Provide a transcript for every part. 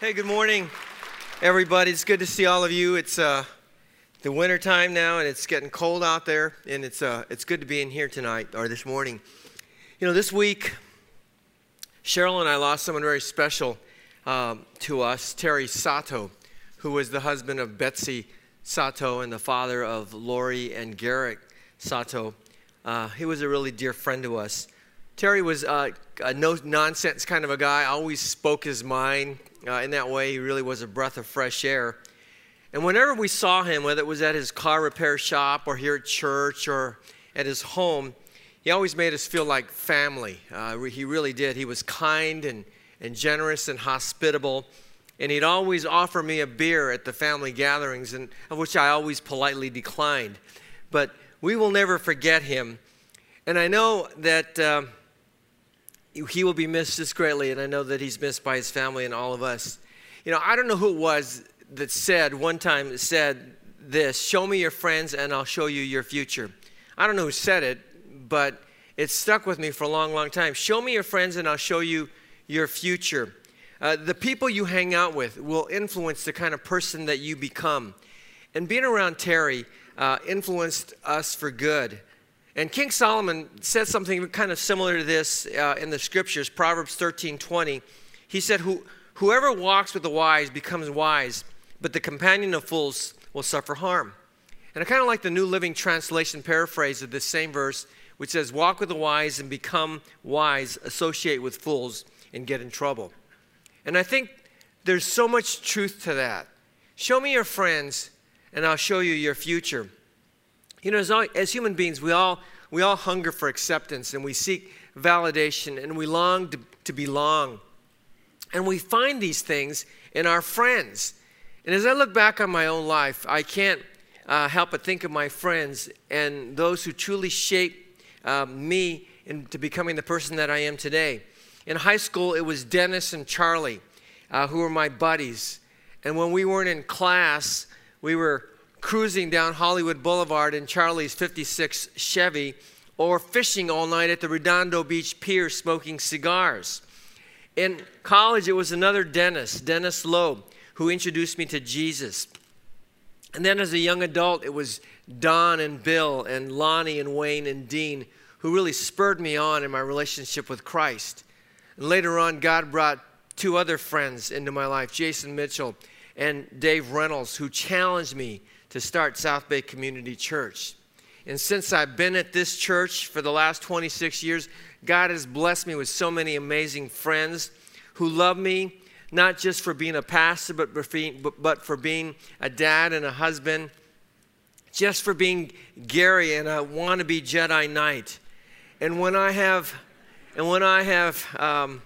Hey, good morning, everybody. It's good to see all of you. It's uh, the winter time now, and it's getting cold out there, and it's uh, it's good to be in here tonight or this morning. You know, this week, Cheryl and I lost someone very special um, to us, Terry Sato, who was the husband of Betsy Sato and the father of Lori and Garrett Sato. Uh, he was a really dear friend to us. Terry was uh, a no nonsense kind of a guy, always spoke his mind, uh, in that way, he really was a breath of fresh air. And whenever we saw him, whether it was at his car repair shop or here at church or at his home, he always made us feel like family. Uh, he really did. He was kind and, and generous and hospitable. And he'd always offer me a beer at the family gatherings, and, of which I always politely declined. But we will never forget him. And I know that. Uh, he will be missed just greatly, and I know that he's missed by his family and all of us. You know, I don't know who it was that said one time said this show me your friends and I'll show you your future. I don't know who said it, but it stuck with me for a long, long time. Show me your friends and I'll show you your future. Uh, the people you hang out with will influence the kind of person that you become. And being around Terry uh, influenced us for good. And King Solomon said something kind of similar to this uh, in the scriptures, Proverbs 13 20. He said, Who, Whoever walks with the wise becomes wise, but the companion of fools will suffer harm. And I kind of like the New Living Translation paraphrase of this same verse, which says, Walk with the wise and become wise, associate with fools and get in trouble. And I think there's so much truth to that. Show me your friends, and I'll show you your future. You know, as, all, as human beings, we all, we all hunger for acceptance and we seek validation and we long to, to belong. And we find these things in our friends. And as I look back on my own life, I can't uh, help but think of my friends and those who truly shaped uh, me into becoming the person that I am today. In high school, it was Dennis and Charlie uh, who were my buddies. And when we weren't in class, we were cruising down Hollywood Boulevard in Charlie's 56 Chevy or fishing all night at the Redondo Beach Pier smoking cigars. In college, it was another Dennis, Dennis Loeb, who introduced me to Jesus. And then as a young adult, it was Don and Bill and Lonnie and Wayne and Dean who really spurred me on in my relationship with Christ. And later on, God brought two other friends into my life, Jason Mitchell and Dave Reynolds, who challenged me to start South Bay Community Church. And since I've been at this church for the last 26 years, God has blessed me with so many amazing friends who love me, not just for being a pastor, but for being, but for being a dad and a husband, just for being Gary and a wannabe Jedi Knight. And when I have, and when I have um,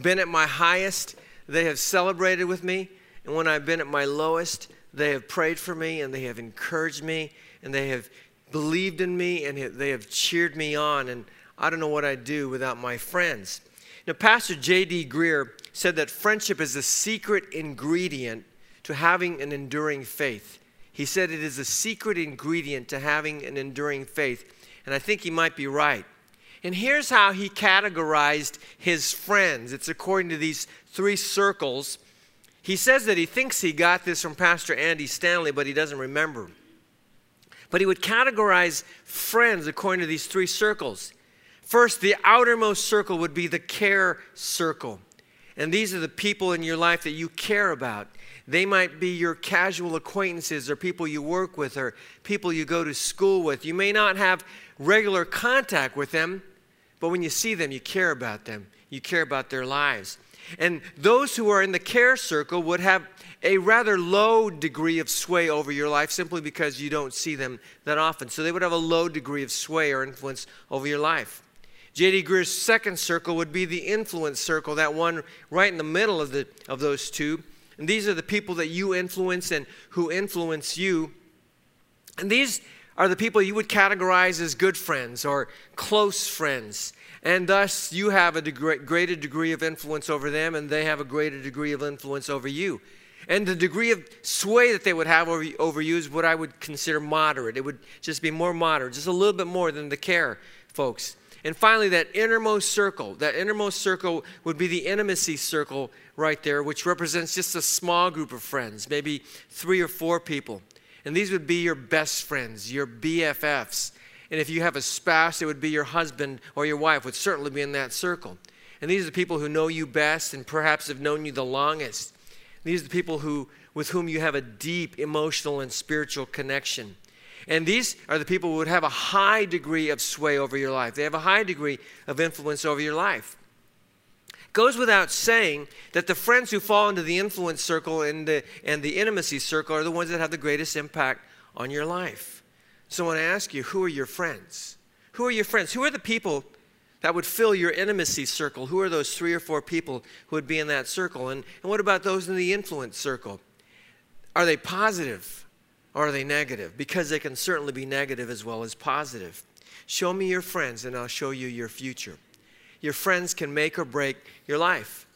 been at my highest, they have celebrated with me. And when I've been at my lowest, they have prayed for me and they have encouraged me and they have believed in me and they have cheered me on. And I don't know what I'd do without my friends. Now, Pastor J.D. Greear said that friendship is a secret ingredient to having an enduring faith. He said it is a secret ingredient to having an enduring faith. And I think he might be right. And here's how he categorized his friends it's according to these three circles he says that he thinks he got this from Pastor Andy Stanley, but he doesn't remember. But he would categorize friends according to these three circles. First, the outermost circle would be the care circle. And these are the people in your life that you care about. They might be your casual acquaintances or people you work with or people you go to school with. You may not have regular contact with them, but when you see them, you care about them. You care about their lives. And those who are in the care circle would have a rather low degree of sway over your life simply because you don't see them that often. So they would have a low degree of sway or influence over your life. J.D. Greear's second circle would be the influence circle, that one right in the middle of, the, of those two. And these are the people that you influence and who influence you. And these are the people you would categorize as good friends or close friends. And thus, you have a greater degree of influence over them, and they have a greater degree of influence over you. And the degree of sway that they would have over, over you is what I would consider moderate. It would just be more moderate, just a little bit more than the care folks. And finally, that innermost circle, that innermost circle would be the intimacy circle right there, which represents just a small group of friends, maybe three or four people. And these would be your best friends, your BFFs. And if you have a spouse, it would be your husband or your wife, would certainly be in that circle. And these are the people who know you best and perhaps have known you the longest. These are the people who, with whom you have a deep emotional and spiritual connection. And these are the people who would have a high degree of sway over your life. They have a high degree of influence over your life. It goes without saying that the friends who fall into the influence circle and the, and the intimacy circle are the ones that have the greatest impact on your life. So I want to ask you who are your friends? Who are your friends? Who are the people that would fill your intimacy circle? Who are those three or four people who would be in that circle? And, and what about those in the influence circle? Are they positive or are they negative? Because they can certainly be negative as well as positive. Show me your friends and I'll show you your future. Your friends can make or break your life.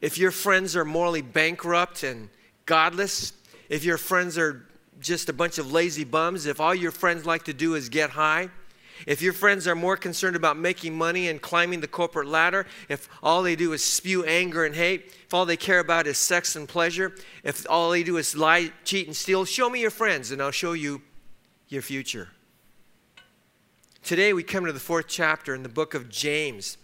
If your friends are morally bankrupt and godless, if your friends are just a bunch of lazy bums, if all your friends like to do is get high, if your friends are more concerned about making money and climbing the corporate ladder, if all they do is spew anger and hate, if all they care about is sex and pleasure, if all they do is lie, cheat, and steal, show me your friends and I'll show you your future. Today we come to the fourth chapter in the book of James.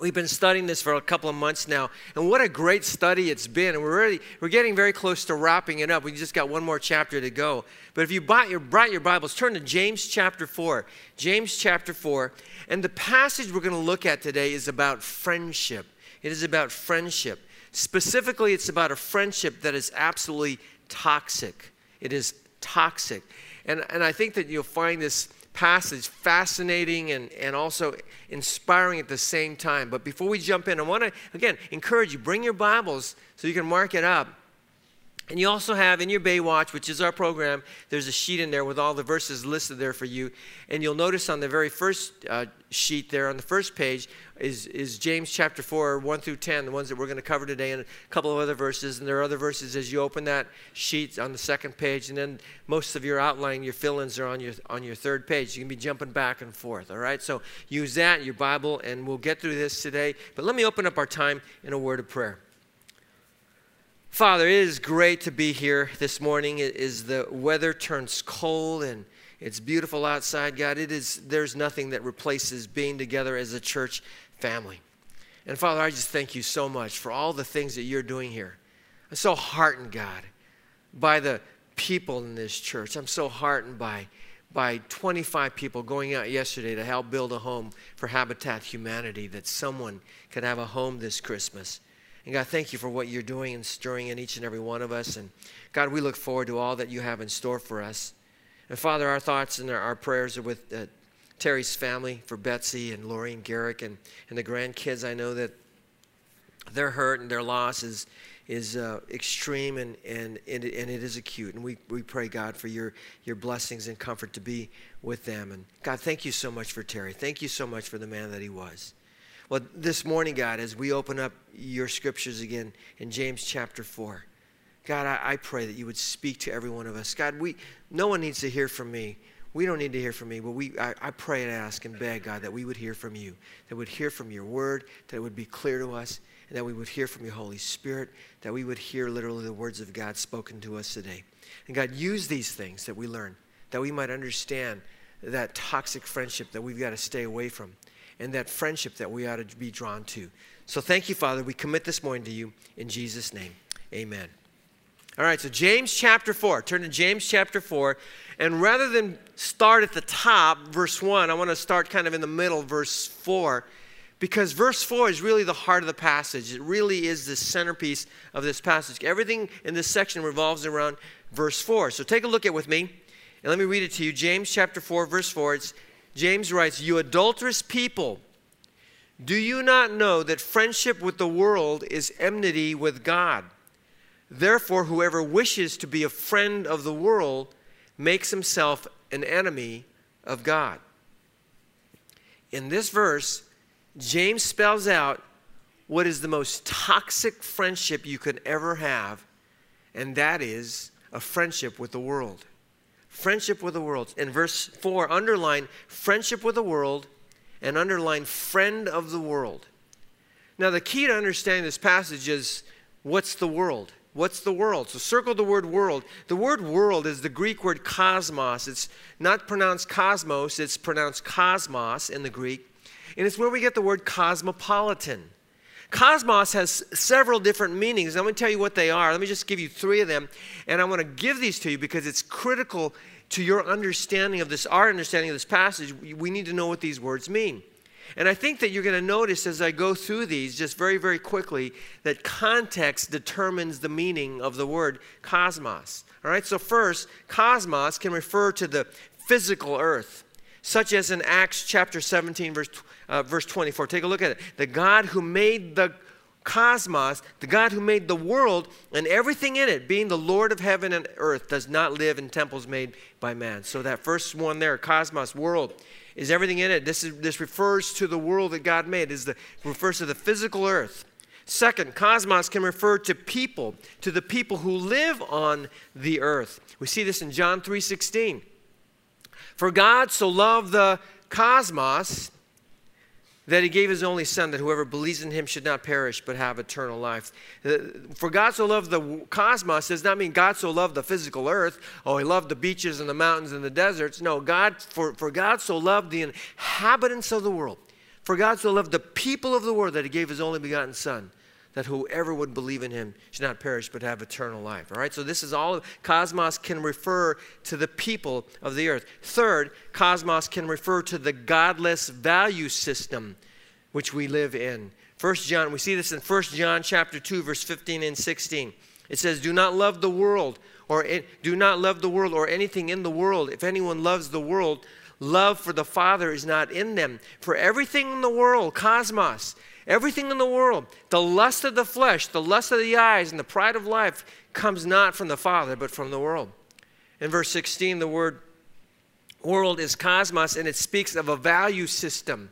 We've been studying this for a couple of months now, and what a great study it's been. And we're really we're getting very close to wrapping it up. We just got one more chapter to go. But if you brought your, brought your Bibles, turn to James chapter 4. James chapter 4. And the passage we're going to look at today is about friendship. It is about friendship. Specifically, it's about a friendship that is absolutely toxic. It is toxic. And, and I think that you'll find this passage fascinating and, and also inspiring at the same time. But before we jump in, I want to, again, encourage you bring your Bibles so you can mark it up. And you also have in your Baywatch, which is our program, there's a sheet in there with all the verses listed there for you. And you'll notice on the very first uh, sheet there on the first page is, is James chapter 4, 1 through 10, the ones that we're going to cover today, and a couple of other verses. And there are other verses as you open that sheet on the second page. And then most of your outline, your fill ins are on your, on your third page. You can be jumping back and forth, all right? So use that, your Bible, and we'll get through this today. But let me open up our time in a word of prayer. Father, it is great to be here this morning. It is the weather turns cold and it's beautiful outside, God. It is there's nothing that replaces being together as a church family. And Father, I just thank you so much for all the things that you're doing here. I'm so heartened, God, by the people in this church. I'm so heartened by by 25 people going out yesterday to help build a home for Habitat Humanity that someone could have a home this Christmas. And God, thank you for what you're doing and stirring in each and every one of us. And God, we look forward to all that you have in store for us. And Father, our thoughts and our, prayers are with uh, Terry's family, for Betsy and Lori and Garrick and, and the grandkids. I know that their hurt and their loss is, is uh, extreme and, and, and, it, and it is acute. And we, we pray, God, for your, your blessings and comfort to be with them. And God, thank you so much for Terry. Thank you so much for the man that he was. Well, this morning, God, as we open up your scriptures again in James chapter 4, God, I, I, pray that you would speak to every one of us. God, we, no one needs to hear from me. We don't need to hear from me, but we, I, I pray and ask and beg, God, that we would hear from you, that would hear from your word, that it would be clear to us, and that we would hear from your Holy Spirit, that we would hear literally the words of God spoken to us today. And God, use these things that we learn, that we might understand that toxic friendship that we've got to stay away from and that friendship that we ought to be drawn to. So thank you, Father. We commit this morning to you in Jesus' name. Amen. All right, so James chapter 4. Turn to James chapter 4. And rather than start at the top, verse 1, I want to start kind of in the middle, verse 4, because verse 4 is really the heart of the passage. It really is the centerpiece of this passage. Everything in this section revolves around verse 4. So take a look at it with me, and let me read it to you. James chapter 4, verse 4. It's James writes, You adulterous people, do you not know that friendship with the world is enmity with God? Therefore, whoever wishes to be a friend of the world makes himself an enemy of God. In this verse, James spells out what is the most toxic friendship you could ever have, and that is a friendship with the world friendship with the world. In verse 4, underline friendship with the world and underline friend of the world. Now, the key to understanding this passage is What's the world? What's the world? So circle the word world. The word world is the Greek word cosmos. It's not pronounced cosmos, it's pronounced cosmos in the Greek. And it's where we get the word cosmopolitan. Cosmos has several different meanings. I'm going to tell you what they are. Let me just give you three of them. And I want to give these to you because it's critical to your understanding of this, our understanding of this passage. We need to know what these words mean. And I think that you're going to notice as I go through these, just very, very quickly, that context determines the meaning of the word cosmos. All right, so first, cosmos can refer to the physical earth, such as in Acts chapter 17, verse, uh, verse 24. Take a look at it. The God who made the cosmos, the God who made the world and everything in it, being the Lord of heaven and earth, does not live in temples made by man. So that first one there, cosmos, world, is everything in it. This, is, this refers to the world that God made, is the, refers to the physical earth. Second, cosmos can refer to people, to the people who live on the earth. We see this in John 3:16. For God so loved the cosmos that he gave his only son that whoever believes in him should not perish but have eternal life. For God so loved the cosmos does not mean God so loved the physical earth. Oh, he loved the beaches and the mountains and the deserts. No, God for, for God so loved the inhabitants of the world. For God so loved the people of the world that he gave his only begotten son that whoever would believe in him should not perish but have eternal life. All right, so this is all cosmos can refer to the people of the earth. Third, cosmos can refer to the godless value system which we live in. First John, we see this in First John chapter 2 verse 15 and 16. It says, "Do not love the world or do not love the world or anything in the world. If anyone loves the world, love for the Father is not in them. For everything in the world, cosmos, Everything in the world, the lust of the flesh, the lust of the eyes, and the pride of life comes not from the Father, but from the world. In verse 16, the word world is cosmos, and it speaks of a value system.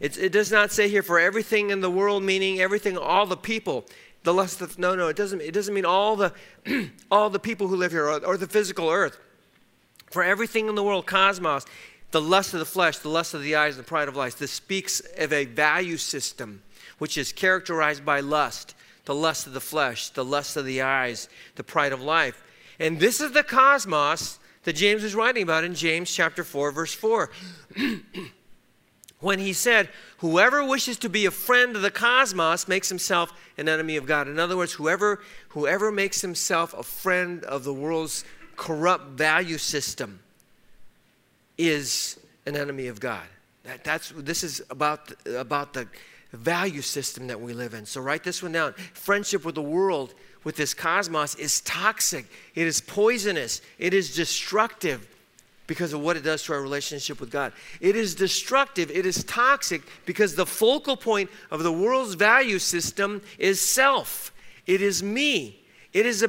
It, it does not say here for everything in the world, meaning everything, all the people. The lust of no, no, it doesn't. It doesn't mean all the all the people who live here or, or the physical earth. For everything in the world, cosmos, the lust of the flesh, the lust of the eyes, and the pride of life. This speaks of a value system which is characterized by lust the lust of the flesh, the lust of the eyes, the pride of life. And this is the cosmos that James is writing about in James chapter 4, verse 4. when he said, Whoever wishes to be a friend of the cosmos makes himself an enemy of God. In other words, whoever, whoever makes himself a friend of the world's corrupt value system is an enemy of God. That, that's, this is about, about the value system that we live in. So write this one down. Friendship with the world, with this cosmos, is toxic, it is poisonous, it is destructive because of what it does to our relationship with God. It is destructive, it is toxic because the focal point of the world's value system is self. It is me. It is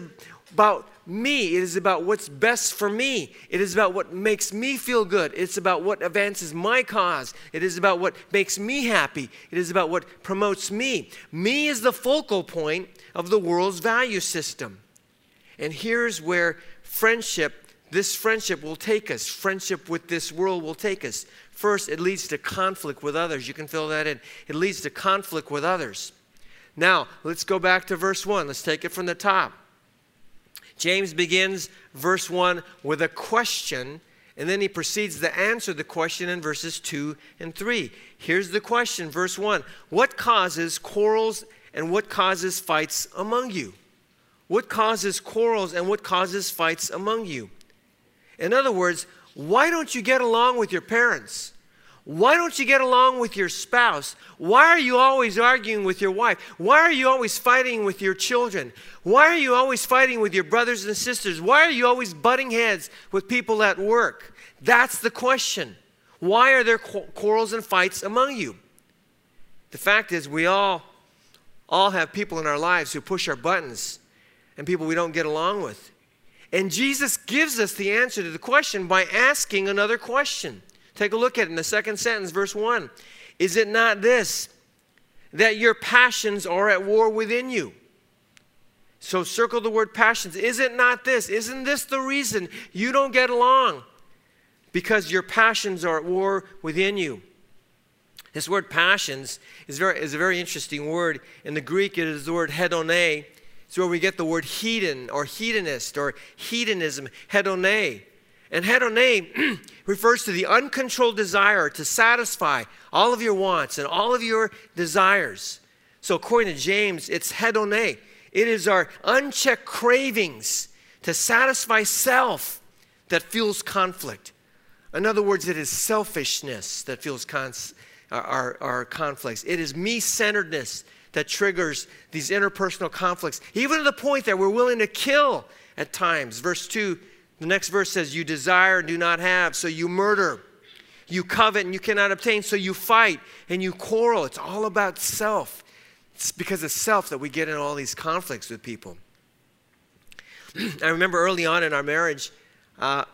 about me. It is about what's best for me. It is about what makes me feel good. It's about what advances my cause. It is about what makes me happy. It is about what promotes me. Me is the focal point of the world's value system. And here's where friendship, this friendship will take us. Friendship with this world will take us. First, it leads to conflict with others. You can fill that in. It leads to conflict with others. Now, let's go back to verse 1. Let's take it from the top. James begins verse 1 with a question, and then he proceeds to answer the question in verses 2 and 3. Here's the question, verse 1 What causes quarrels and what causes fights among you? What causes quarrels and what causes fights among you? In other words, why don't you get along with your parents? Why don't you get along with your spouse? Why are you always arguing with your wife? Why are you always fighting with your children? Why are you always fighting with your brothers and sisters? Why are you always butting heads with people at work? That's the question. Why are there quarrels and fights among you? The fact is, we all, all have people in our lives who push our buttons and people we don't get along with. And Jesus gives us the answer to the question by asking another question. Take a look at it in the second sentence, verse 1. Is it not this, that your passions are at war within you? So circle the word passions. Is it not this? Isn't this the reason you don't get along? Because your passions are at war within you. This word passions is, very, is a very interesting word. In the Greek, it is the word hedone. It's where we get the word hedon or hedonist or hedonism, hedone. And hedone refers to the uncontrolled desire to satisfy all of your wants and all of your desires. So, according to James, it's hedone. It is our unchecked cravings to satisfy self that fuels conflict. In other words, it is selfishness that fuels cons- our, our conflicts. It is me centeredness that triggers these interpersonal conflicts, even to the point that we're willing to kill at times. Verse 2, the next verse says, You desire and do not have, so you murder. You covet and you cannot obtain, so you fight and you quarrel. It's all about self. It's because of self that we get in all these conflicts with people. I remember early on in our marriage, uh,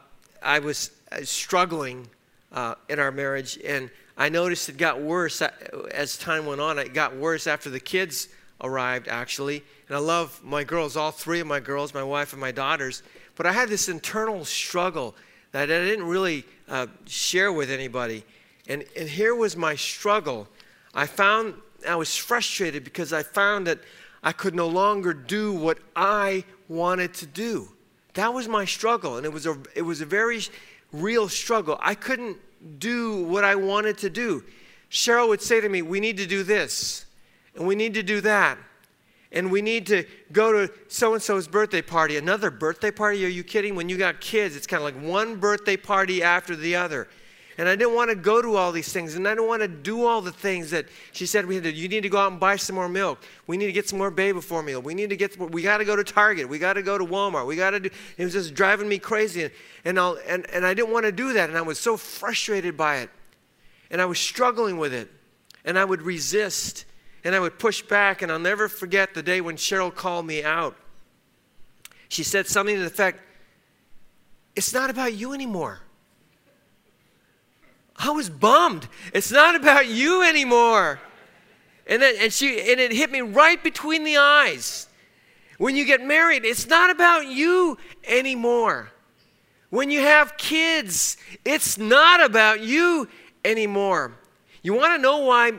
I was uh, struggling uh, in our marriage, and I noticed it got worse as time went on. It got worse after the kids arrived, actually. And I love my girls, all three of my girls, my wife and my daughters. But I had this internal struggle that I didn't really uh, share with anybody. And, and here was my struggle. I found I was frustrated because I found that I could no longer do what I wanted to do. That was my struggle. And it was a, it was a very real struggle. I couldn't do what I wanted to do. Cheryl would say to me, We need to do this, and we need to do that, and we need to go to so and so's birthday party. Another birthday party? Are you kidding? When you got kids, it's kind of like one birthday party after the other. And I didn't want to go to all these things. And I didn't want to do all the things that she said we had to. You need to go out and buy some more milk. We need to get some more baby formula. We need to get, we got to go to Target. We got to go to Walmart. We got to do, it was just driving me crazy. And, and, I'll, and, and I didn't want to do that. And I was so frustrated by it. And I was struggling with it. And I would resist. And I would push back. And I'll never forget the day when Cheryl called me out. She said something to the effect, It's not about you anymore. I was bummed. It's not about you anymore. And, then, and, she, and it hit me right between the eyes. When you get married, it's not about you anymore. When you have kids, it's not about you anymore. You want to know why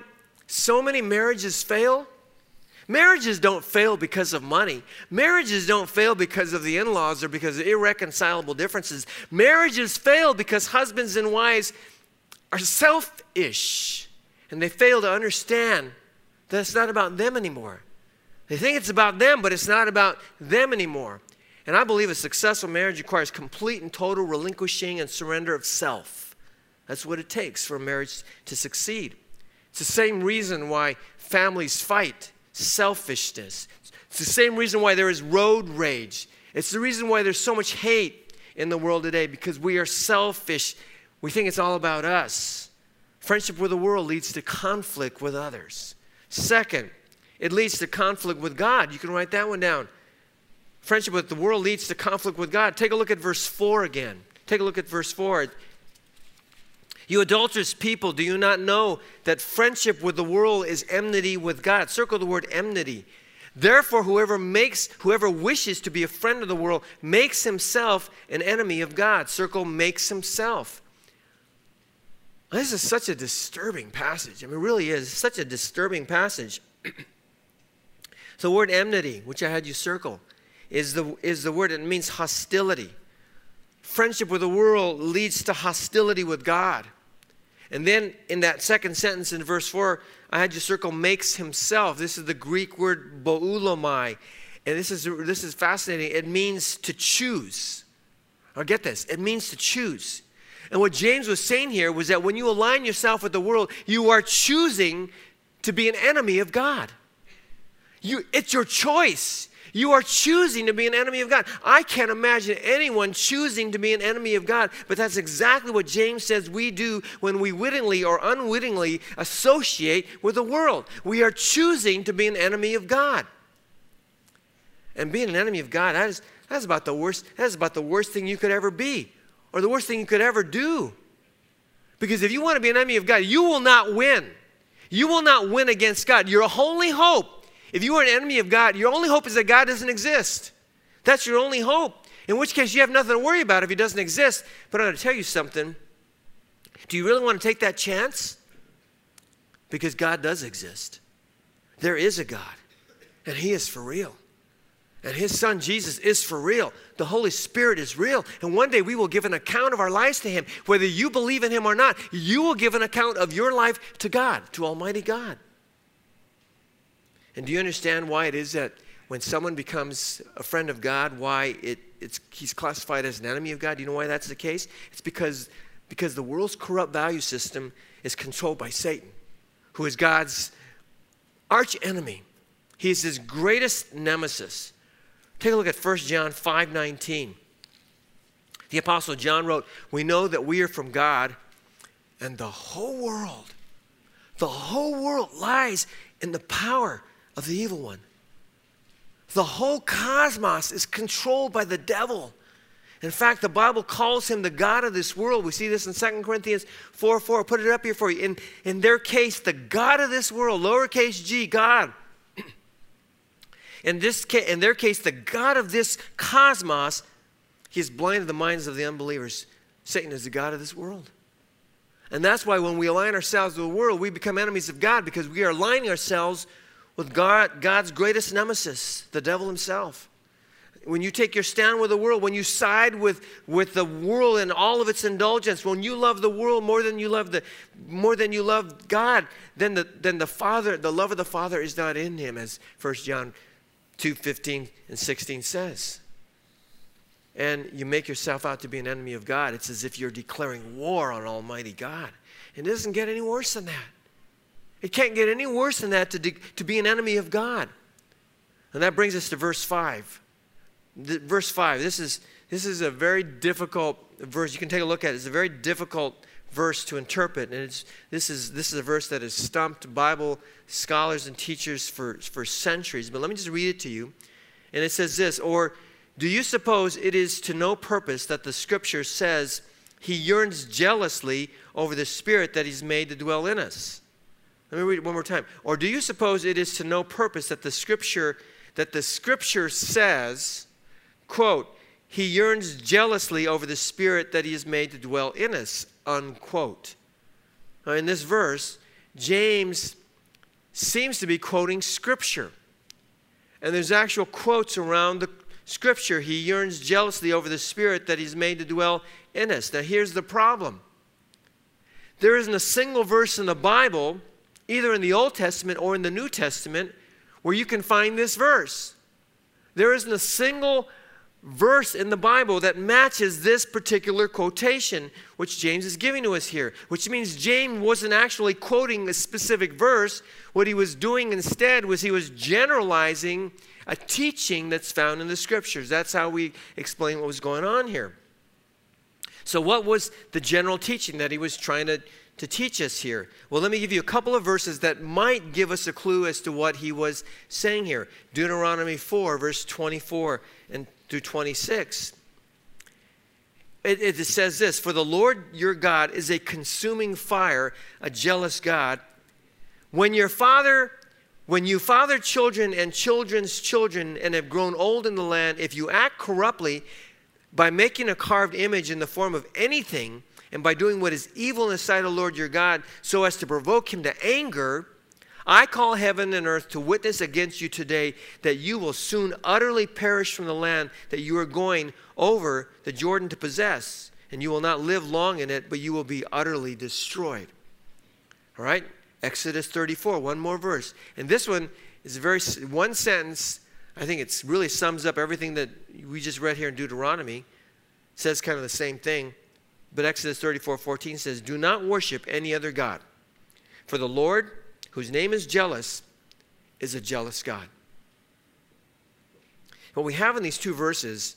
so many marriages fail? Marriages don't fail because of money. Marriages don't fail because of the in laws or because of irreconcilable differences. Marriages fail because husbands and wives are selfish and they fail to understand that it's not about them anymore. They think it's about them, but it's not about them anymore. And I believe a successful marriage requires complete and total relinquishing and surrender of self. That's what it takes for a marriage to succeed. It's the same reason why families fight selfishness. It's the same reason why there is road rage. It's the reason why there's so much hate in the world today because we are selfish we think it's all about us. Friendship with the world leads to conflict with others. Second, it leads to conflict with God. You can write that one down. Friendship with the world leads to conflict with God. Take a look at verse 4 again. Take a look at verse 4. You adulterous people, do you not know that friendship with the world is enmity with God? Circle the word enmity. Therefore, whoever makes, whoever wishes to be a friend of the world makes himself an enemy of God. Circle makes himself. This is such a disturbing passage. I mean, it really is. It's such a disturbing passage. so, the word enmity, which I had you circle, is the, is the word, it means hostility. Friendship with the world leads to hostility with God. And then in that second sentence in verse 4, I had you circle makes himself. This is the Greek word boulomai. And this is, this is fascinating. It means to choose. Now get this it means to choose. And what James was saying here was that when you align yourself with the world, you are choosing to be an enemy of God. You, it's your choice. You are choosing to be an enemy of God. I can't imagine anyone choosing to be an enemy of God, but that's exactly what James says we do when we wittingly or unwittingly associate with the world. We are choosing to be an enemy of God. And being an enemy of God, that is, that's about the worst, that's about the worst thing you could ever be or the worst thing you could ever do. Because if you want to be an enemy of God, you will not win. You will not win against God. Your only hope, if you are an enemy of God, your only hope is that God doesn't exist. That's your only hope. In which case, you have nothing to worry about if He doesn't exist. But I'm going to tell you something. Do you really want to take that chance? Because God does exist. There is a God, and He is for real. And his son Jesus is for real. The Holy Spirit is real. And one day we will give an account of our lives to him. Whether you believe in him or not, you will give an account of your life to God, to Almighty God. And do you understand why it is that when someone becomes a friend of God, why it, it's, he's classified as an enemy of God? Do you know why that's the case? It's because, because the world's corrupt value system is controlled by Satan, who is God's arch enemy. He is his greatest nemesis. Take a look at 1 John 5:19. The apostle John wrote, "We know that we are from God, and the whole world, the whole world lies in the power of the evil one. The whole cosmos is controlled by the devil." In fact, the Bible calls him the God of this world. We see this in 2 Corinthians 4 4. I'll put it up here for you. In, in their case, the God of this world, lowercase g, God, in, this ca- in their case, the God of this cosmos, he has blinded the minds of the unbelievers. Satan is the God of this world. And that's why when we align ourselves with the world, we become enemies of God because we are aligning ourselves with God, God's greatest nemesis, the devil himself. When you take your stand with the world, when you side with, with the world and all of its indulgence, when you love the world more than you love the more than you love God, then the then the Father, the love of the Father is not in him, as 1 John 2 15 and 16 says. And you make yourself out to be an enemy of God. It's as if you're declaring war on Almighty God. And it doesn't get any worse than that. It can't get any worse than that to, de- to be an enemy of God. And that brings us to verse 5. The, verse 5. This is, this is a very difficult verse. You can take a look at it. It's a very difficult verse to interpret. And it's, this, is, this is a verse that has stumped Bible scholars and teachers for, for centuries. But let me just read it to you. And it says this Or do you suppose it is to no purpose that the scripture says he yearns jealously over the spirit that he's made to dwell in us? Let me read it one more time. Or do you suppose it is to no purpose that the scripture that the scripture says, quote, he yearns jealously over the spirit that he has made to dwell in us, unquote. Now, in this verse, James seems to be quoting scripture. And there's actual quotes around the scripture. He yearns jealously over the spirit that he's made to dwell in us. Now, here's the problem there isn't a single verse in the Bible, either in the Old Testament or in the New Testament, where you can find this verse. There isn't a single verse in the Bible that matches this particular quotation, which James is giving to us here, which means James wasn't actually quoting a specific verse. What he was doing instead was he was generalizing a teaching that's found in the scriptures. That's how we explain what was going on here. So, what was the general teaching that he was trying to, to teach us here? Well, let me give you a couple of verses that might give us a clue as to what he was saying here. Deuteronomy 4, verse 24 and through 26. It, it says this For the Lord your God is a consuming fire, a jealous God. When your father when you father children and children's children and have grown old in the land, if you act corruptly by making a carved image in the form of anything, and by doing what is evil in the sight of the Lord your God, so as to provoke him to anger, I call heaven and earth to witness against you today that you will soon utterly perish from the land that you are going over the Jordan to possess, and you will not live long in it, but you will be utterly destroyed. All right? Exodus 34, one more verse. And this one is a very one sentence. I think it really sums up everything that we just read here in Deuteronomy. It says kind of the same thing. But Exodus 34, 14 says, Do not worship any other God. For the Lord, whose name is jealous, is a jealous God. What we have in these two verses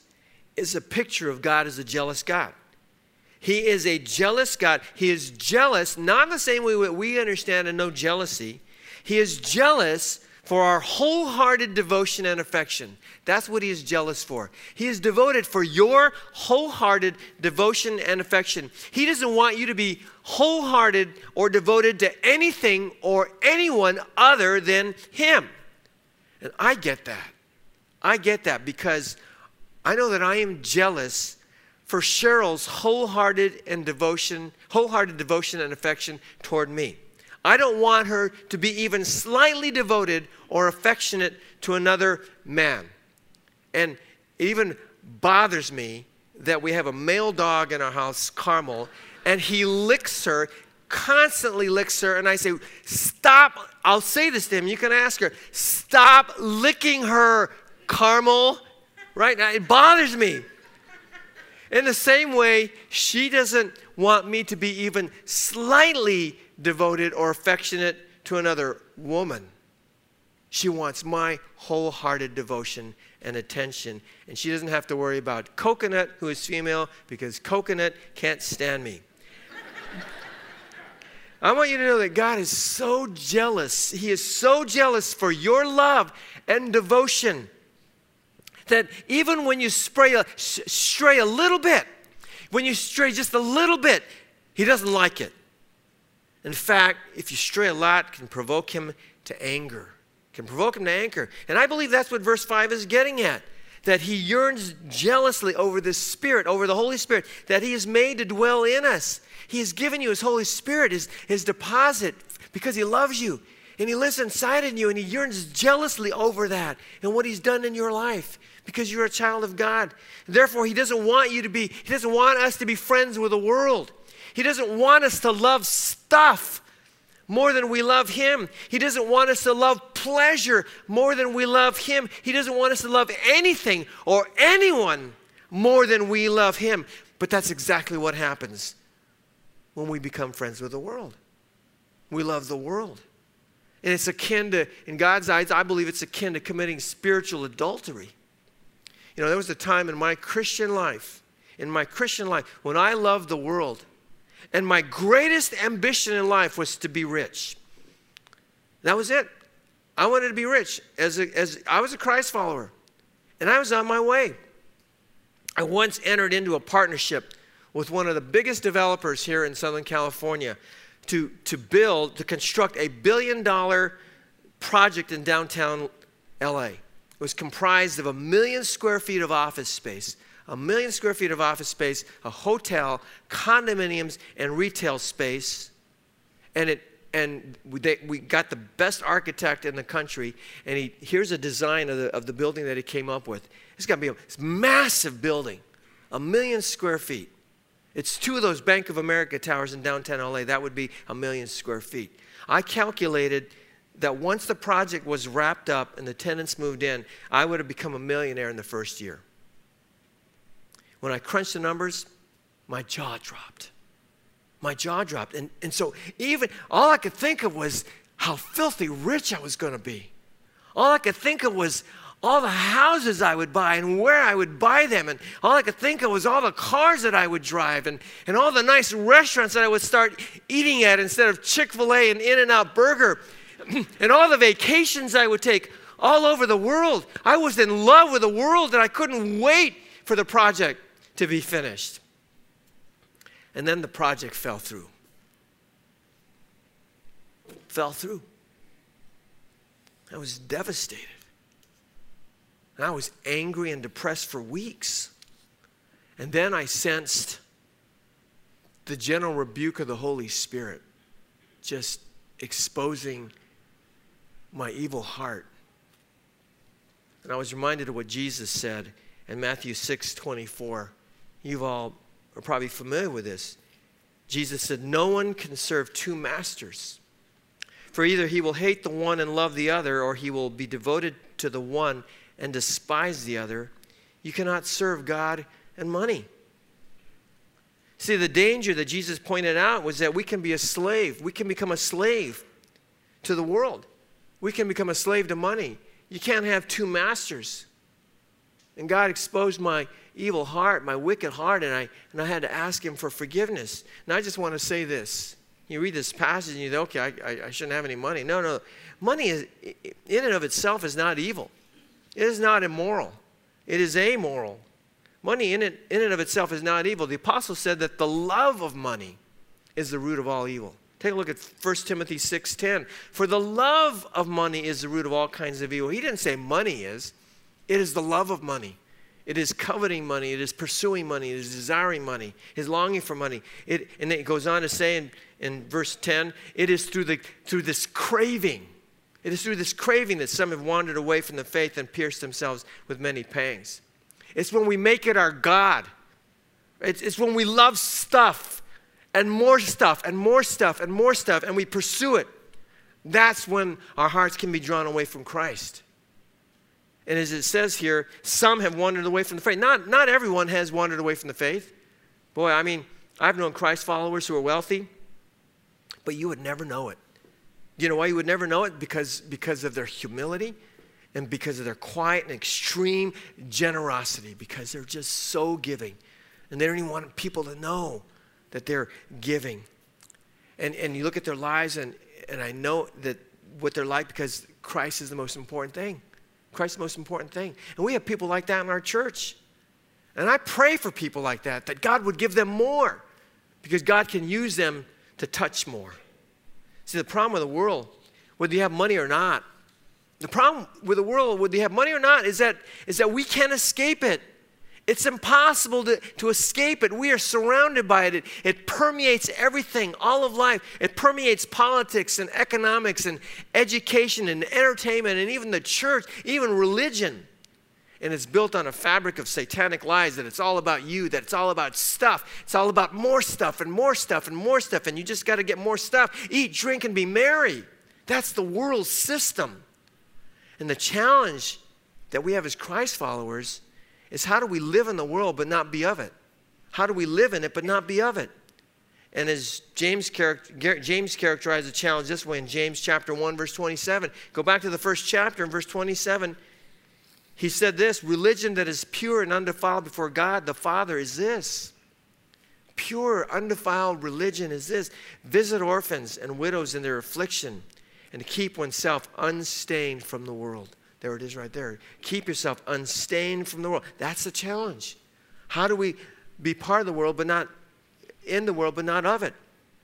is a picture of God as a jealous God. He is a jealous God. He is jealous, not the same way that we understand and know jealousy. He is jealous for our wholehearted devotion and affection. That's what he is jealous for. He is devoted for your wholehearted devotion and affection. He doesn't want you to be wholehearted or devoted to anything or anyone other than him. And I get that. I get that because I know that I am jealous for Cheryl's wholehearted and devotion, wholehearted devotion and affection toward me. I don't want her to be even slightly devoted or affectionate to another man. And it even bothers me that we have a male dog in our house, Carmel, and he licks her, constantly licks her. And I say, Stop. I'll say this to him. You can ask her, Stop licking her, Carmel. Right now, it bothers me. In the same way, she doesn't want me to be even slightly devoted or affectionate to another woman. She wants my wholehearted devotion and attention. And she doesn't have to worry about Coconut, who is female, because Coconut can't stand me. I want you to know that God is so jealous. He is so jealous for your love and devotion that even when you stray a, stray a little bit, when you stray just a little bit, he doesn't like it. In fact, if you stray a lot, can provoke him to anger. Can provoke him to anger. And I believe that's what verse 5 is getting at. That he yearns jealously over this Spirit, over the Holy Spirit, that he is made to dwell in us. He has given you his Holy Spirit, his, his deposit, because he loves you. And he lives inside of you, and he yearns jealously over that and what he's done in your life because you're a child of God. Therefore, He doesn't want you to be, He doesn't want us to be friends with the world. He doesn't want us to love stuff more than we love Him. He doesn't want us to love pleasure more than we love Him. He doesn't want us to love anything or anyone more than we love Him. But that's exactly what happens when we become friends with the world. We love the world. And it's akin to, in God's eyes, I believe it's akin to committing spiritual adultery. You know, there was a time in my Christian life, in my Christian life, when I loved the world. And my greatest ambition in life was to be rich. That was it. I wanted to be rich. As, a, as I was a Christ follower, and I was on my way. I once entered into a partnership with one of the biggest developers here in Southern California to, to build, to construct a billion dollar project in downtown LA It was comprised of a million square feet of office space, a million square feet of office space, a hotel, condominiums, and retail space. And it and we, they, we got the best architect in the country, and he here's a design of the, of the building that he came up with. It's got to be a massive building, a million square feet. It's two of those Bank of America towers in downtown LA. That would be a million square feet. I calculated that once the project was wrapped up and the tenants moved in, I would have become a millionaire in the first year. When I crunched the numbers, my jaw dropped. My jaw dropped. And, and so, even all I could think of was how filthy rich I was going to be. All I could think of was all the houses I would buy and where I would buy them. And all I could think of was all the cars that I would drive and, and all the nice restaurants that I would start eating at instead of Chick fil A and In N Out Burger. and all the vacations I would take all over the world. I was in love with the world and I couldn't wait for the project to be finished. And then the project fell through. Fell through. I was devastated. And I was angry and depressed for weeks. And then I sensed the gentle rebuke of the Holy Spirit just exposing my evil heart. And I was reminded of what Jesus said in Matthew 6 24. You all are probably familiar with this. Jesus said, No one can serve two masters. For either he will hate the one and love the other, or he will be devoted to the one and despise the other. You cannot serve God and money. See, the danger that Jesus pointed out was that we can be a slave. We can become a slave to the world. We can become a slave to money. You can't have two masters. And God exposed my evil heart, my wicked heart, and I, and I had to ask Him for forgiveness. And I just want to say this. You read this passage and you think, okay, I, I, I shouldn't have any money. No, no. Money, is, in and of itself, is not evil, it is not immoral, it is amoral. Money, in, it, in and of itself, is not evil. The apostle said that the love of money is the root of all evil. Take a look at 1 Timothy 6:10. For the love of money is the root of all kinds of evil. He didn't say money is. It is the love of money. It is coveting money. It is pursuing money. It is desiring money. It is longing for money. It, and it goes on to say in, in verse 10, it is through, the, through this craving, It is through this craving that some have wandered away from the faith and pierced themselves with many pangs. It's when we make it our God. It's, it's when we love stuff and more stuff and more stuff and more stuff and we pursue it. That's when our hearts can be drawn away from Christ. And as it says here, some have wandered away from the faith. Not, not everyone has wandered away from the faith. Boy, I mean, I've known Christ followers who are wealthy, but you would never know it. You know why you would never know it? Because, because of their humility and because of their quiet and extreme generosity, because they're just so giving. And they don't even want people to know that they're giving. And, and you look at their lives, and, and I know that what they're like because Christ is the most important thing. Christ is the most important thing. And we have people like that in our church. And I pray for people like that, that God would give them more because God can use them to touch more. See, the problem with the world, whether you have money or not, the problem with the world, whether you have money or not, is that, is that we can't escape it. It's impossible to, to escape it. We are surrounded by it. it. It permeates everything, all of life. It permeates politics and economics and education and entertainment and even the church, even religion and it's built on a fabric of satanic lies that it's all about you, that it's all about stuff. It's all about more stuff and more stuff and more stuff, and you just got to get more stuff. Eat, drink, and be merry. That's the world system. And the challenge that we have as Christ followers is how do we live in the world but not be of it? How do we live in it but not be of it? And as James, James characterized the challenge this way in James chapter 1, verse 27, go back to the first chapter in verse 27. He said this religion that is pure and undefiled before God the Father is this. Pure, undefiled religion is this visit orphans and widows in their affliction and keep oneself unstained from the world. There it is right there. Keep yourself unstained from the world. That's the challenge. How do we be part of the world but not in the world but not of it?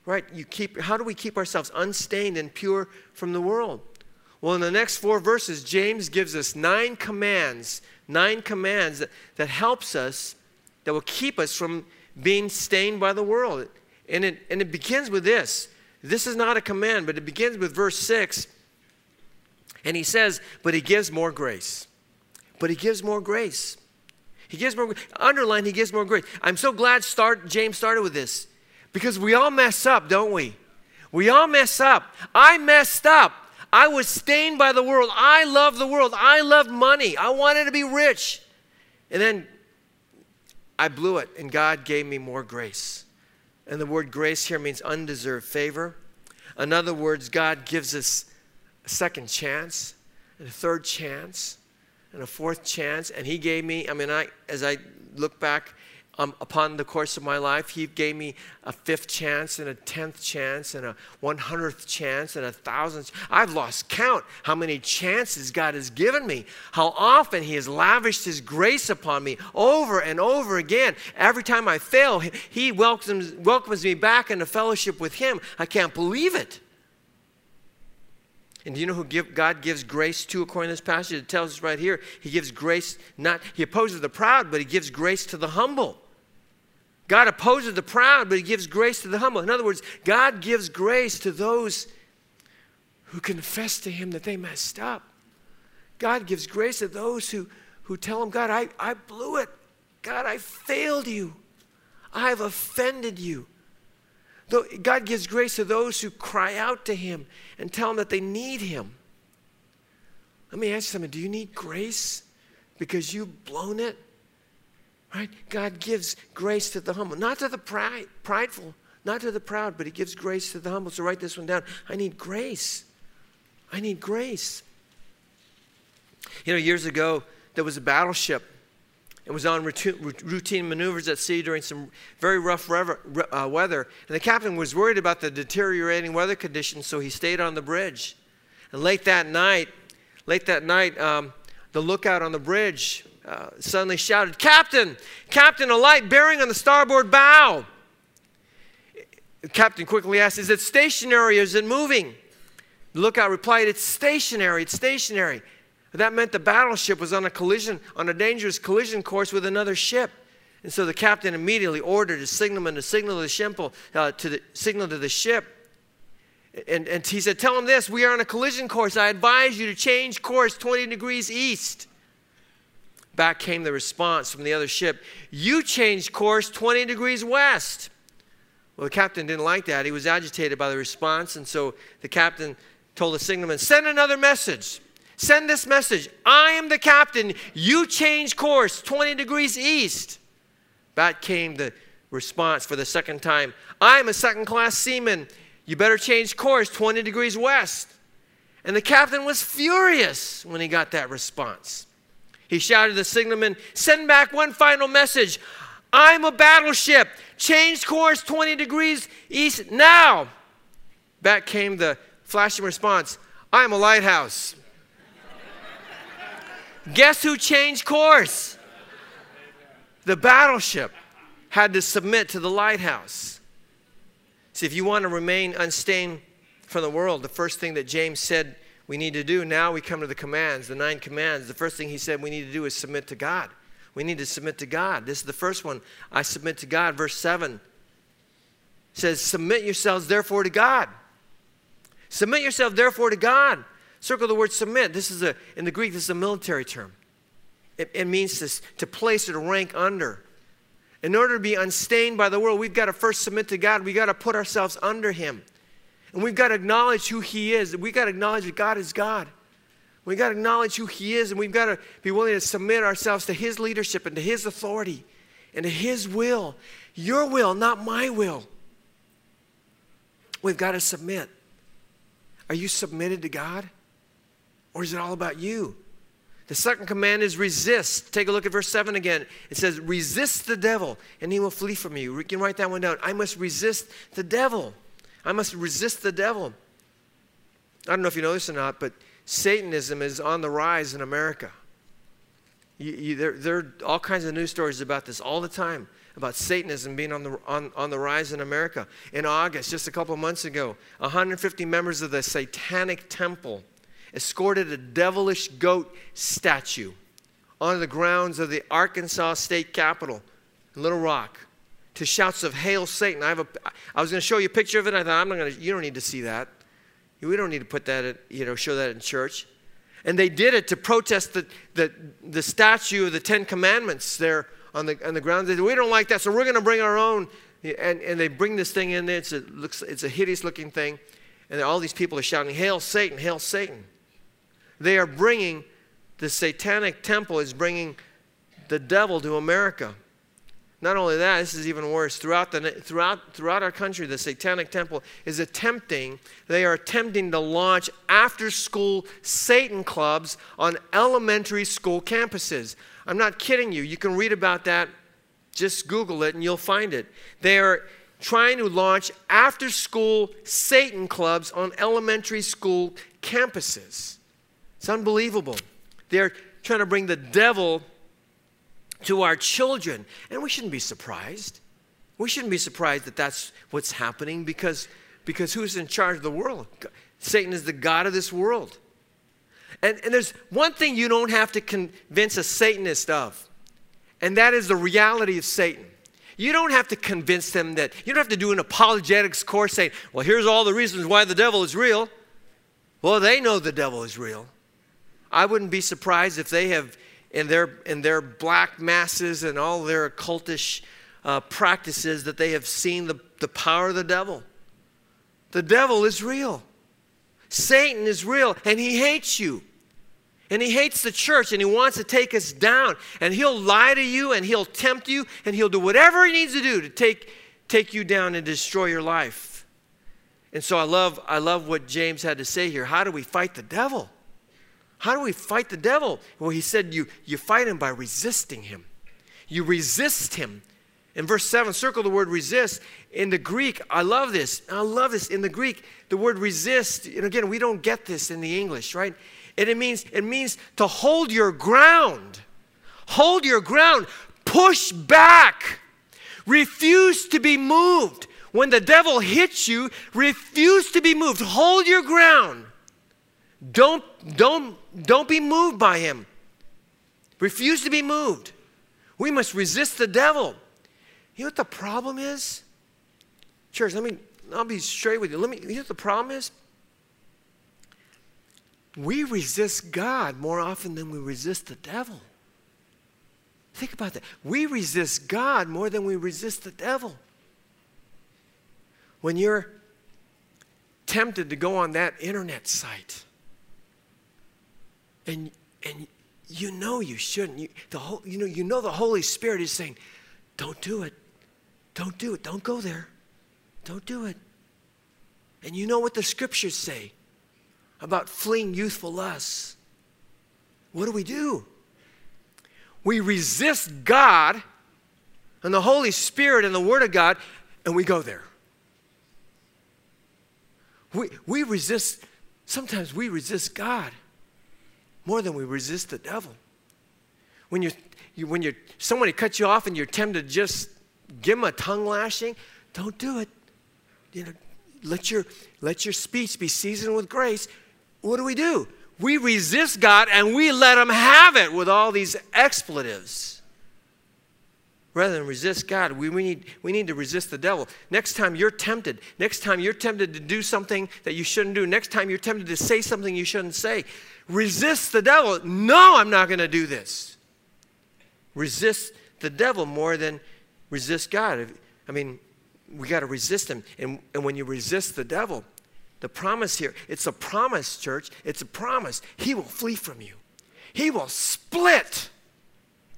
Right? You keep how do we keep ourselves unstained and pure from the world? Well, in the next four verses, James gives us nine commands, nine commands that, that helps us, that will keep us from being stained by the world. And it, and it begins with this. This is not a command, but it begins with verse 6. And he says, but he gives more grace. But he gives more grace. He gives more underline, he gives more grace. I'm so glad start, James started with this. Because we all mess up, don't we? We all mess up. I messed up. I was stained by the world. I loved the world. I loved money. I wanted to be rich. And then I blew it, and God gave me more grace. And the word grace here means undeserved favor. In other words, God gives us a second chance, and a third chance, and a fourth chance. And He gave me, I mean, I, as I look back um, upon the course of my life, He gave me a fifth chance and a tenth chance and a one hundredth chance and a thousandth. I've lost count how many chances God has given me, how often He has lavished His grace upon me over and over again. Every time I fail, He welcomes, welcomes me back into fellowship with Him. I can't believe it. And do you know who give, God gives grace to according to this passage? It tells us right here. He gives grace not, he opposes the proud, but he gives grace to the humble. God opposes the proud, but he gives grace to the humble. In other words, God gives grace to those who confess to him that they messed up. God gives grace to those who, who tell him, God, I, I blew it. God, I failed you. I have offended you. God gives grace to those who cry out to him and tell him that they need him. Let me ask you something. Do you need grace because you've blown it? Right? God gives grace to the humble, not to the pride, prideful, not to the proud, but He gives grace to the humble. So write this one down. I need grace. I need grace. You know, years ago, there was a battleship. It was on routine maneuvers at sea during some very rough uh, weather. And the captain was worried about the deteriorating weather conditions, so he stayed on the bridge. And late that night, late that night, um, the lookout on the bridge uh, suddenly shouted, Captain, Captain, a light bearing on the starboard bow. The captain quickly asked, Is it stationary or is it moving? The lookout replied, It's stationary, it's stationary. That meant the battleship was on a collision, on a dangerous collision course with another ship. And so the captain immediately ordered his signalman to signal to the, ship, uh, to the signal to the ship And, and he said, Tell him this we are on a collision course. I advise you to change course 20 degrees east. Back came the response from the other ship You changed course 20 degrees west. Well, the captain didn't like that. He was agitated by the response, and so the captain told the signalman, Send another message. Send this message. I am the captain. You change course 20 degrees east. Back came the response for the second time I'm a second class seaman. You better change course 20 degrees west. And the captain was furious when he got that response. He shouted to the signalman, Send back one final message. I'm a battleship. Change course 20 degrees east now. Back came the flashing response I'm a lighthouse. Guess who changed course? The battleship had to submit to the lighthouse. See, if you want to remain unstained from the world, the first thing that James said we need to do, now we come to the commands, the nine commands. The first thing he said we need to do is submit to God. We need to submit to God. This is the first one. I submit to God. Verse 7 says, Submit yourselves therefore to God. Submit yourself therefore to God. Circle the word submit. This is a, in the Greek, this is a military term. It, it means to, to place or to rank under. In order to be unstained by the world, we've got to first submit to God. We've got to put ourselves under Him. And we've got to acknowledge who He is. We've got to acknowledge that God is God. We've got to acknowledge who He is, and we've got to be willing to submit ourselves to His leadership and to His authority and to His will. Your will, not my will. We've got to submit. Are you submitted to God? Or is it all about you? The second command is resist. Take a look at verse 7 again. It says, Resist the devil, and he will flee from you. You can write that one down. I must resist the devil. I must resist the devil. I don't know if you know this or not, but Satanism is on the rise in America. You, you, there, there are all kinds of news stories about this all the time about Satanism being on the, on, on the rise in America. In August, just a couple months ago, 150 members of the Satanic Temple escorted a devilish goat statue onto the grounds of the Arkansas State Capitol in Little Rock to shouts of "Hail Satan!" I have a. I was going to show you a picture of it. I thought I'm not going to. You don't need to see that. We don't need to put that. At, you know, show that in church. And they did it to protest the, the, the statue of the Ten Commandments there on the, on the ground. They said, we don't like that, so we're going to bring our own. And, and they bring this thing in there. It's a, looks, it's a hideous looking thing. And all these people are shouting, Hail Satan, Hail Satan. They are bringing, the satanic temple is bringing the devil to America. Not only that, this is even worse. Throughout, the, throughout, throughout our country, the Satanic Temple is attempting, they are attempting to launch after school Satan clubs on elementary school campuses. I'm not kidding you. You can read about that. Just Google it and you'll find it. They are trying to launch after school Satan clubs on elementary school campuses. It's unbelievable. They're trying to bring the devil to our children. And we shouldn't be surprised. We shouldn't be surprised that that's what's happening because, because who's in charge of the world? Satan is the God of this world. And, and there's one thing you don't have to convince a Satanist of, and that is the reality of Satan. You don't have to convince them that, you don't have to do an apologetics course saying, well, here's all the reasons why the devil is real. Well, they know the devil is real. I wouldn't be surprised if they have, in their, in their black masses and all their occultish uh, practices, that they have seen the, the power of the devil. The devil is real. Satan is real, and he hates you. And he hates the church and he wants to take us down. And he'll lie to you and he'll tempt you and he'll do whatever he needs to do to take, take you down and destroy your life. And so I love, I love what James had to say here. How do we fight the devil? How do we fight the devil? Well, he said you, you fight him by resisting him. You resist him. In verse 7, circle the word resist. In the Greek, I love this. I love this. In the Greek, the word resist, and again, we don't get this in the English, right? And it means it means to hold your ground. Hold your ground. Push back. Refuse to be moved. When the devil hits you, refuse to be moved. Hold your ground. Don't don't don't be moved by him. Refuse to be moved. We must resist the devil. You know what the problem is? Church, let me I'll be straight with you. Let me, you know what the problem is? We resist God more often than we resist the devil. Think about that. We resist God more than we resist the devil. When you're tempted to go on that internet site and, and you know you shouldn't, you, the whole, you, know, you know the Holy Spirit is saying, don't do it. Don't do it. Don't go there. Don't do it. And you know what the scriptures say about fleeing youthful lusts. What do we do? We resist God and the Holy Spirit and the Word of God, and we go there. We, we resist, sometimes we resist God more than we resist the devil. When, you, you, when you're, somebody cuts you off and you're tempted to just give them a tongue lashing, don't do it. You know, let your, let your speech be seasoned with grace. What do we do? We resist God and we let Him have it with all these expletives. Rather than resist God, we, we, need, we need to resist the devil. Next time you're tempted, next time you're tempted to do something that you shouldn't do, next time you're tempted to say something you shouldn't say, resist the devil. No, I'm not going to do this. Resist the devil more than resist God. I mean, we got to resist him. And, and when you resist the devil, the promise here, it's a promise, church. It's a promise. He will flee from you. He will split.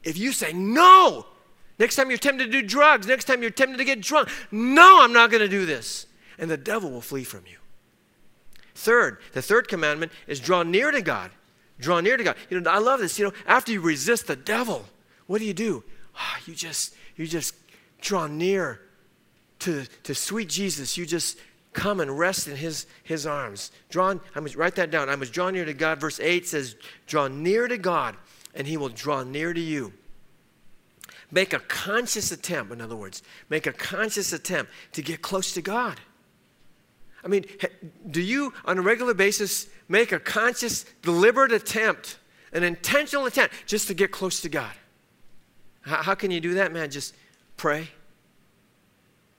If you say, no, next time you're tempted to do drugs, next time you're tempted to get drunk, no, I'm not going to do this. And the devil will flee from you. Third, the third commandment is draw near to God. Draw near to God. You know, I love this. You know, after you resist the devil, what do you do? Oh, you just, you just draw near to, to sweet Jesus. You just come and rest in his, his arms. Draw, I must write that down. I must draw near to God. Verse 8 says, Draw near to God, and he will draw near to you. Make a conscious attempt, in other words, make a conscious attempt to get close to God. I mean, do you, on a regular basis, make a conscious, deliberate attempt, an intentional attempt, just to get close to God? How, how can you do that, man? Just pray.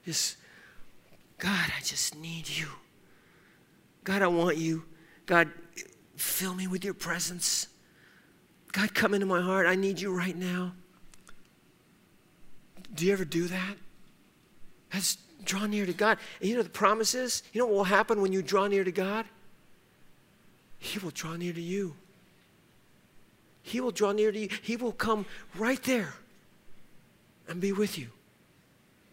Just God, I just need you. God, I want you. God, fill me with your presence. God, come into my heart. I need you right now. Do you ever do that? That's draw near to God. And you know the promise is? You know what will happen when you draw near to God? He will draw near to you. He will draw near to you. He will come right there and be with you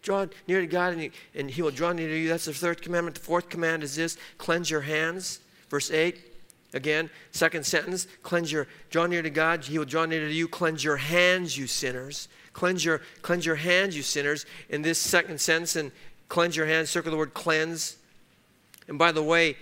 draw near to God and he, and he will draw near to you. That's the third commandment. The fourth command is this cleanse your hands. Verse 8. Again, second sentence, cleanse your, draw near to God, he will draw near to you, cleanse your hands, you sinners. Cleanse your, cleanse your hands, you sinners. In this second sentence, and cleanse your hands, circle the word cleanse. And by the way,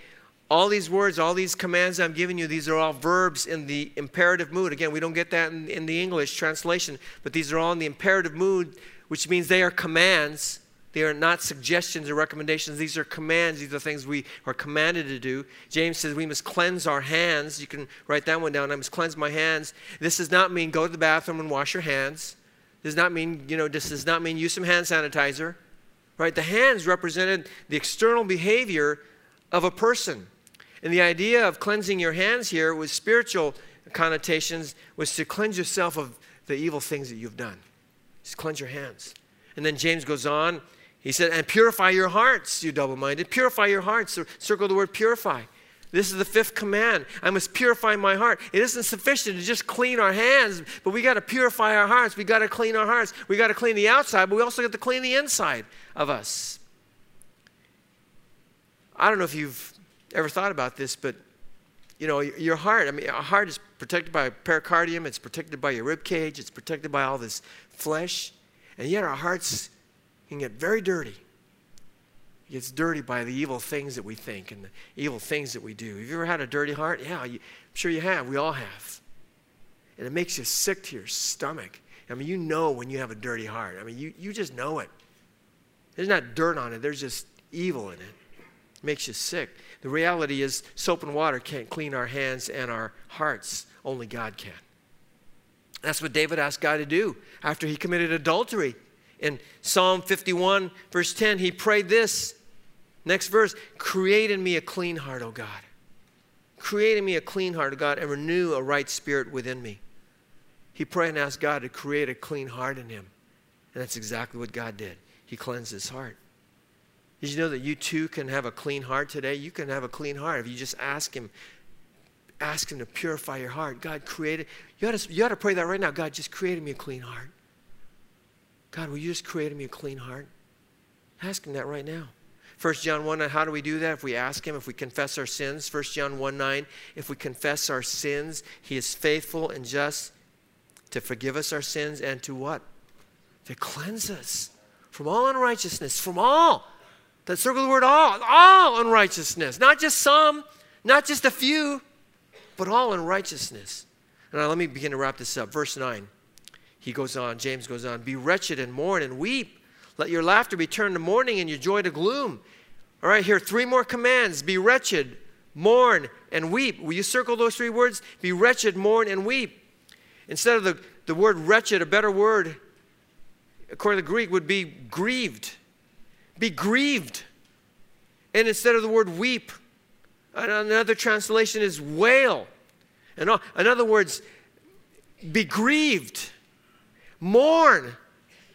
all these words, all these commands I'm giving you, these are all verbs in the imperative mood. Again, we don't get that in, in the English translation, but these are all in the imperative mood which means they are commands. They are not suggestions or recommendations. These are commands. These are things we are commanded to do. James says we must cleanse our hands. You can write that one down. I must cleanse my hands. This does not mean go to the bathroom and wash your hands. This does not mean, you know, this does not mean use some hand sanitizer. Right? The hands represented the external behavior of a person. And the idea of cleansing your hands here with spiritual connotations was to cleanse yourself of the evil things that you've done. Just cleanse your hands. And then James goes on. He said, and purify your hearts, you double minded. Purify your hearts. Circle the word purify. This is the fifth command. I must purify my heart. It isn't sufficient to just clean our hands, but we got to purify our hearts. We got to clean our hearts. We got to clean the outside, but we also got to clean the inside of us. I don't know if you've ever thought about this, but you know, your heart, I mean, our heart is protected by pericardium, it's protected by your rib cage, it's protected by all this flesh, and yet our hearts can get very dirty. It gets dirty by the evil things that we think and the evil things that we do. Have you ever had a dirty heart? Yeah, you, I'm sure you have. We all have. And it makes you sick to your stomach. I mean, you know when you have a dirty heart. I mean, you, you just know it. There's not dirt on it, there's just evil in it. It makes you sick. The reality is, soap and water can't clean our hands and our hearts, only God can. That's what David asked God to do after he committed adultery. In Psalm 51, verse 10, he prayed this Next verse create in me a clean heart, O God. Create in me a clean heart, O God, and renew a right spirit within me. He prayed and asked God to create a clean heart in him. And that's exactly what God did. He cleansed his heart. Did you know that you too can have a clean heart today? You can have a clean heart if you just ask him, ask him to purify your heart. God created, you ought to, you ought to pray that right now. God, just created me a clean heart. God, will you just create me a clean heart? Ask him that right now. 1 John 1 9, how do we do that? If we ask him, if we confess our sins. 1 John 1 9, if we confess our sins, he is faithful and just to forgive us our sins and to what? To cleanse us from all unrighteousness, from all. That circle the word all, all unrighteousness. Not just some, not just a few, but all unrighteousness. And now let me begin to wrap this up. Verse 9. He goes on, James goes on, Be wretched and mourn and weep. Let your laughter be turned to mourning and your joy to gloom. All right, here, three more commands Be wretched, mourn, and weep. Will you circle those three words? Be wretched, mourn, and weep. Instead of the, the word wretched, a better word, according to the Greek, would be grieved. Be grieved. And instead of the word weep, another translation is wail. In other words, be grieved mourn,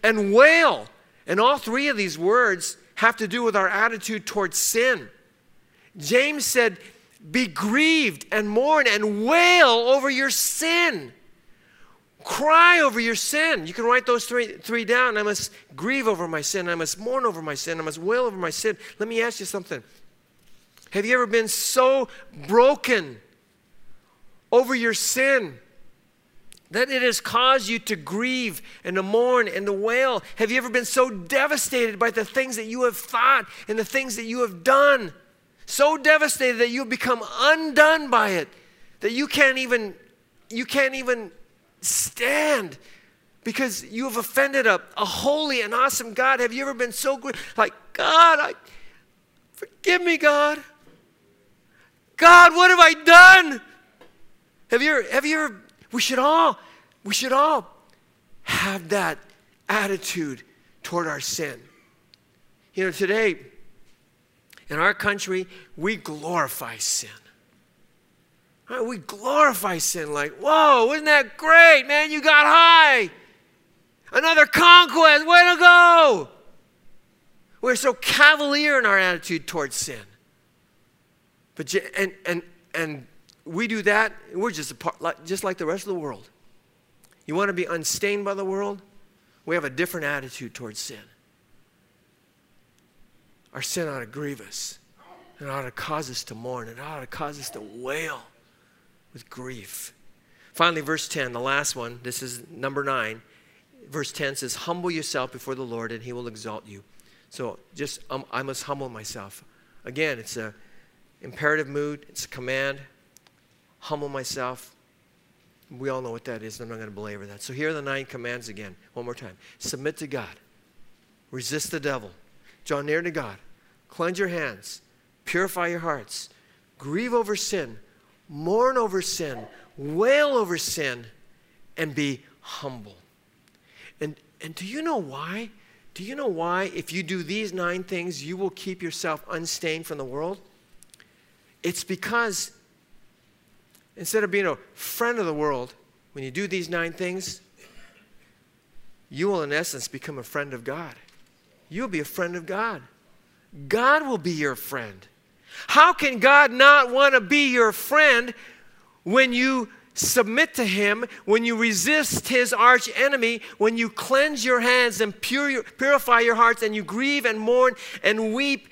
and wail. And all three of these words have to do with our attitude towards sin. James said, Be grieved and mourn and wail over your sin. Cry over your sin. You can write those three, three down. I must grieve over my sin. I must mourn over my sin. I must wail over my sin. Let me ask you something. Have you ever been so broken over your sin that it has caused you to grieve and to mourn and to wail? Have you ever been so devastated by the things that you have thought and the things that you have done? So devastated that you have become undone by it, that you can't even, you can't even stand because you have offended a, a holy and awesome God. Have you ever been so good? Like, God, I, forgive me, God. God, what have I done? Have you ever, have you ever we should all, we should all have that attitude toward our sin. You know, today, in our country, we glorify sin. Right? We glorify sin like, whoa, isn't that great, man? You got high. Another conquest, way to go. We're so cavalier in our attitude towards sin. But, and, and, and we do that, we're just, part, like, just like the rest of the world. You want to be unstained by the world? We have a different attitude towards sin. Our sin ought to grieve us. It ought to cause us to mourn. It ought to cause us to wail with grief. Finally, verse 10, the last one, this is number 9. Verse 10 says, Humble yourself before the Lord, and he will exalt you. So just, um, I must humble myself. Again, it's a imperative mood, it's a command humble myself. We all know what that is. I'm not going to belabor that. So here are the nine commands again. One more time. Submit to God. Resist the devil. Draw near to God. Cleanse your hands. Purify your hearts. Grieve over sin. Mourn over sin. Wail over sin. And be humble. And, and do you know why? Do you know why, if you do these nine things, you will keep yourself unstained from the world? It's because instead of being a friend of the world, when you do these nine things, you will, in essence, become a friend of God. You'll be a friend of God. God will be your friend. How can God not want to be your friend when you submit to Him, when you resist His arch enemy, when you cleanse your hands and purify your hearts, and you grieve and mourn and weep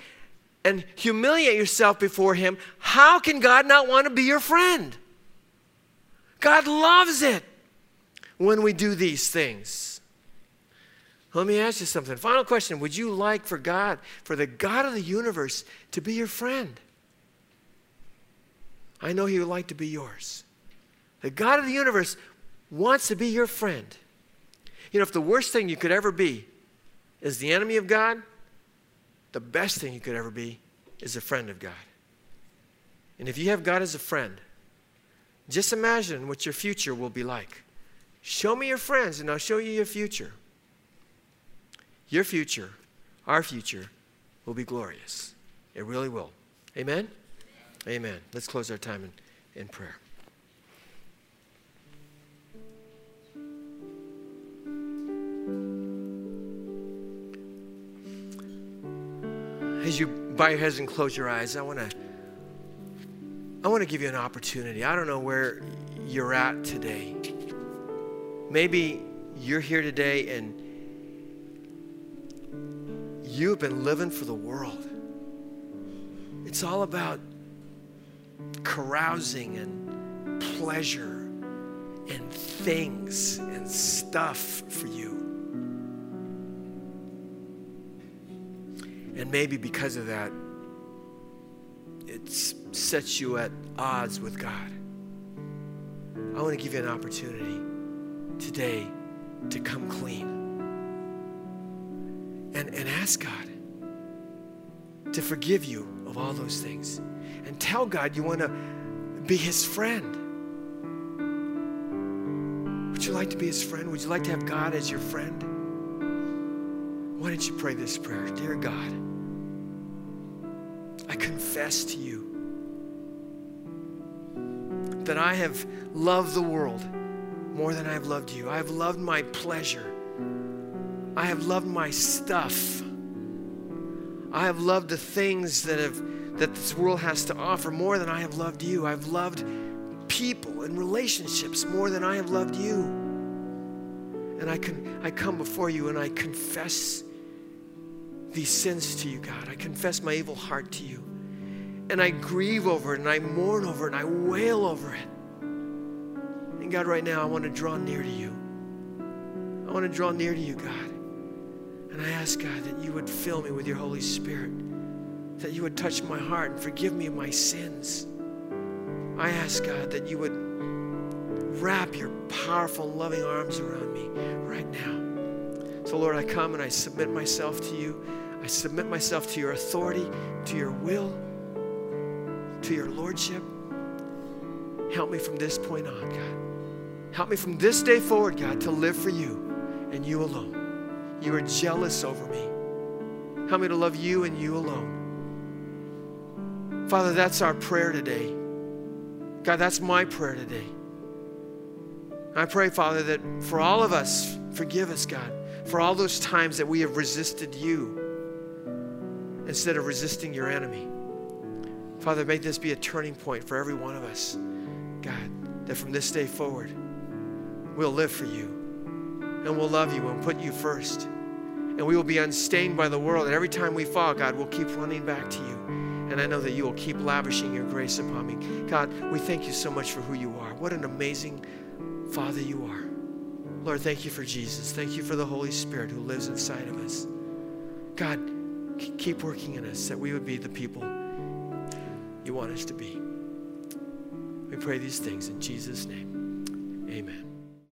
and humiliate yourself before Him? How can God not want to be your friend? God loves it when we do these things. Let me ask you something. Final question Would you like for God, for the God of the universe, to be your friend? I know He would like to be yours. The God of the universe wants to be your friend. You know, if the worst thing you could ever be is the enemy of God, the best thing you could ever be is a friend of God. And if you have God as a friend, just imagine what your future will be like. Show me your friends, and I'll show you your future. Your future, our future, will be glorious. It really will. Amen? Amen. Let's close our time in, in prayer. As you bow your heads and close your eyes, I want to I want to give you an opportunity. I don't know where you're at today. Maybe you're here today and you've been living for the world. It's all about carousing and pleasure and things and stuff for you. And maybe because of that, sets you at odds with God. I want to give you an opportunity today to come clean and, and ask God to forgive you of all those things. And tell God you want to be His friend. Would you like to be His friend? Would you like to have God as your friend? Why don't you pray this prayer? Dear God, confess to you that I have loved the world more than I've loved you. I have loved my pleasure. I have loved my stuff. I have loved the things that have that this world has to offer more than I have loved you. I've loved people and relationships more than I have loved you. And I can I come before you and I confess these sins to you, God. I confess my evil heart to you. And I grieve over it and I mourn over it and I wail over it. And God, right now I want to draw near to you. I want to draw near to you, God. And I ask, God, that you would fill me with your Holy Spirit, that you would touch my heart and forgive me of my sins. I ask, God, that you would wrap your powerful, loving arms around me right now. So, Lord, I come and I submit myself to you. I submit myself to your authority, to your will, to your lordship. Help me from this point on, God. Help me from this day forward, God, to live for you and you alone. You are jealous over me. Help me to love you and you alone. Father, that's our prayer today. God, that's my prayer today. I pray, Father, that for all of us, forgive us, God, for all those times that we have resisted you instead of resisting your enemy. Father, make this be a turning point for every one of us, God, that from this day forward, we'll live for you and we'll love you and put you first. And we will be unstained by the world. And every time we fall, God, we'll keep running back to you. And I know that you will keep lavishing your grace upon me. God, we thank you so much for who you are. What an amazing Father you are. Lord, thank you for Jesus. Thank you for the Holy Spirit who lives inside of us. God, keep working in us that we would be the people you want us to be. We pray these things in Jesus' name. Amen.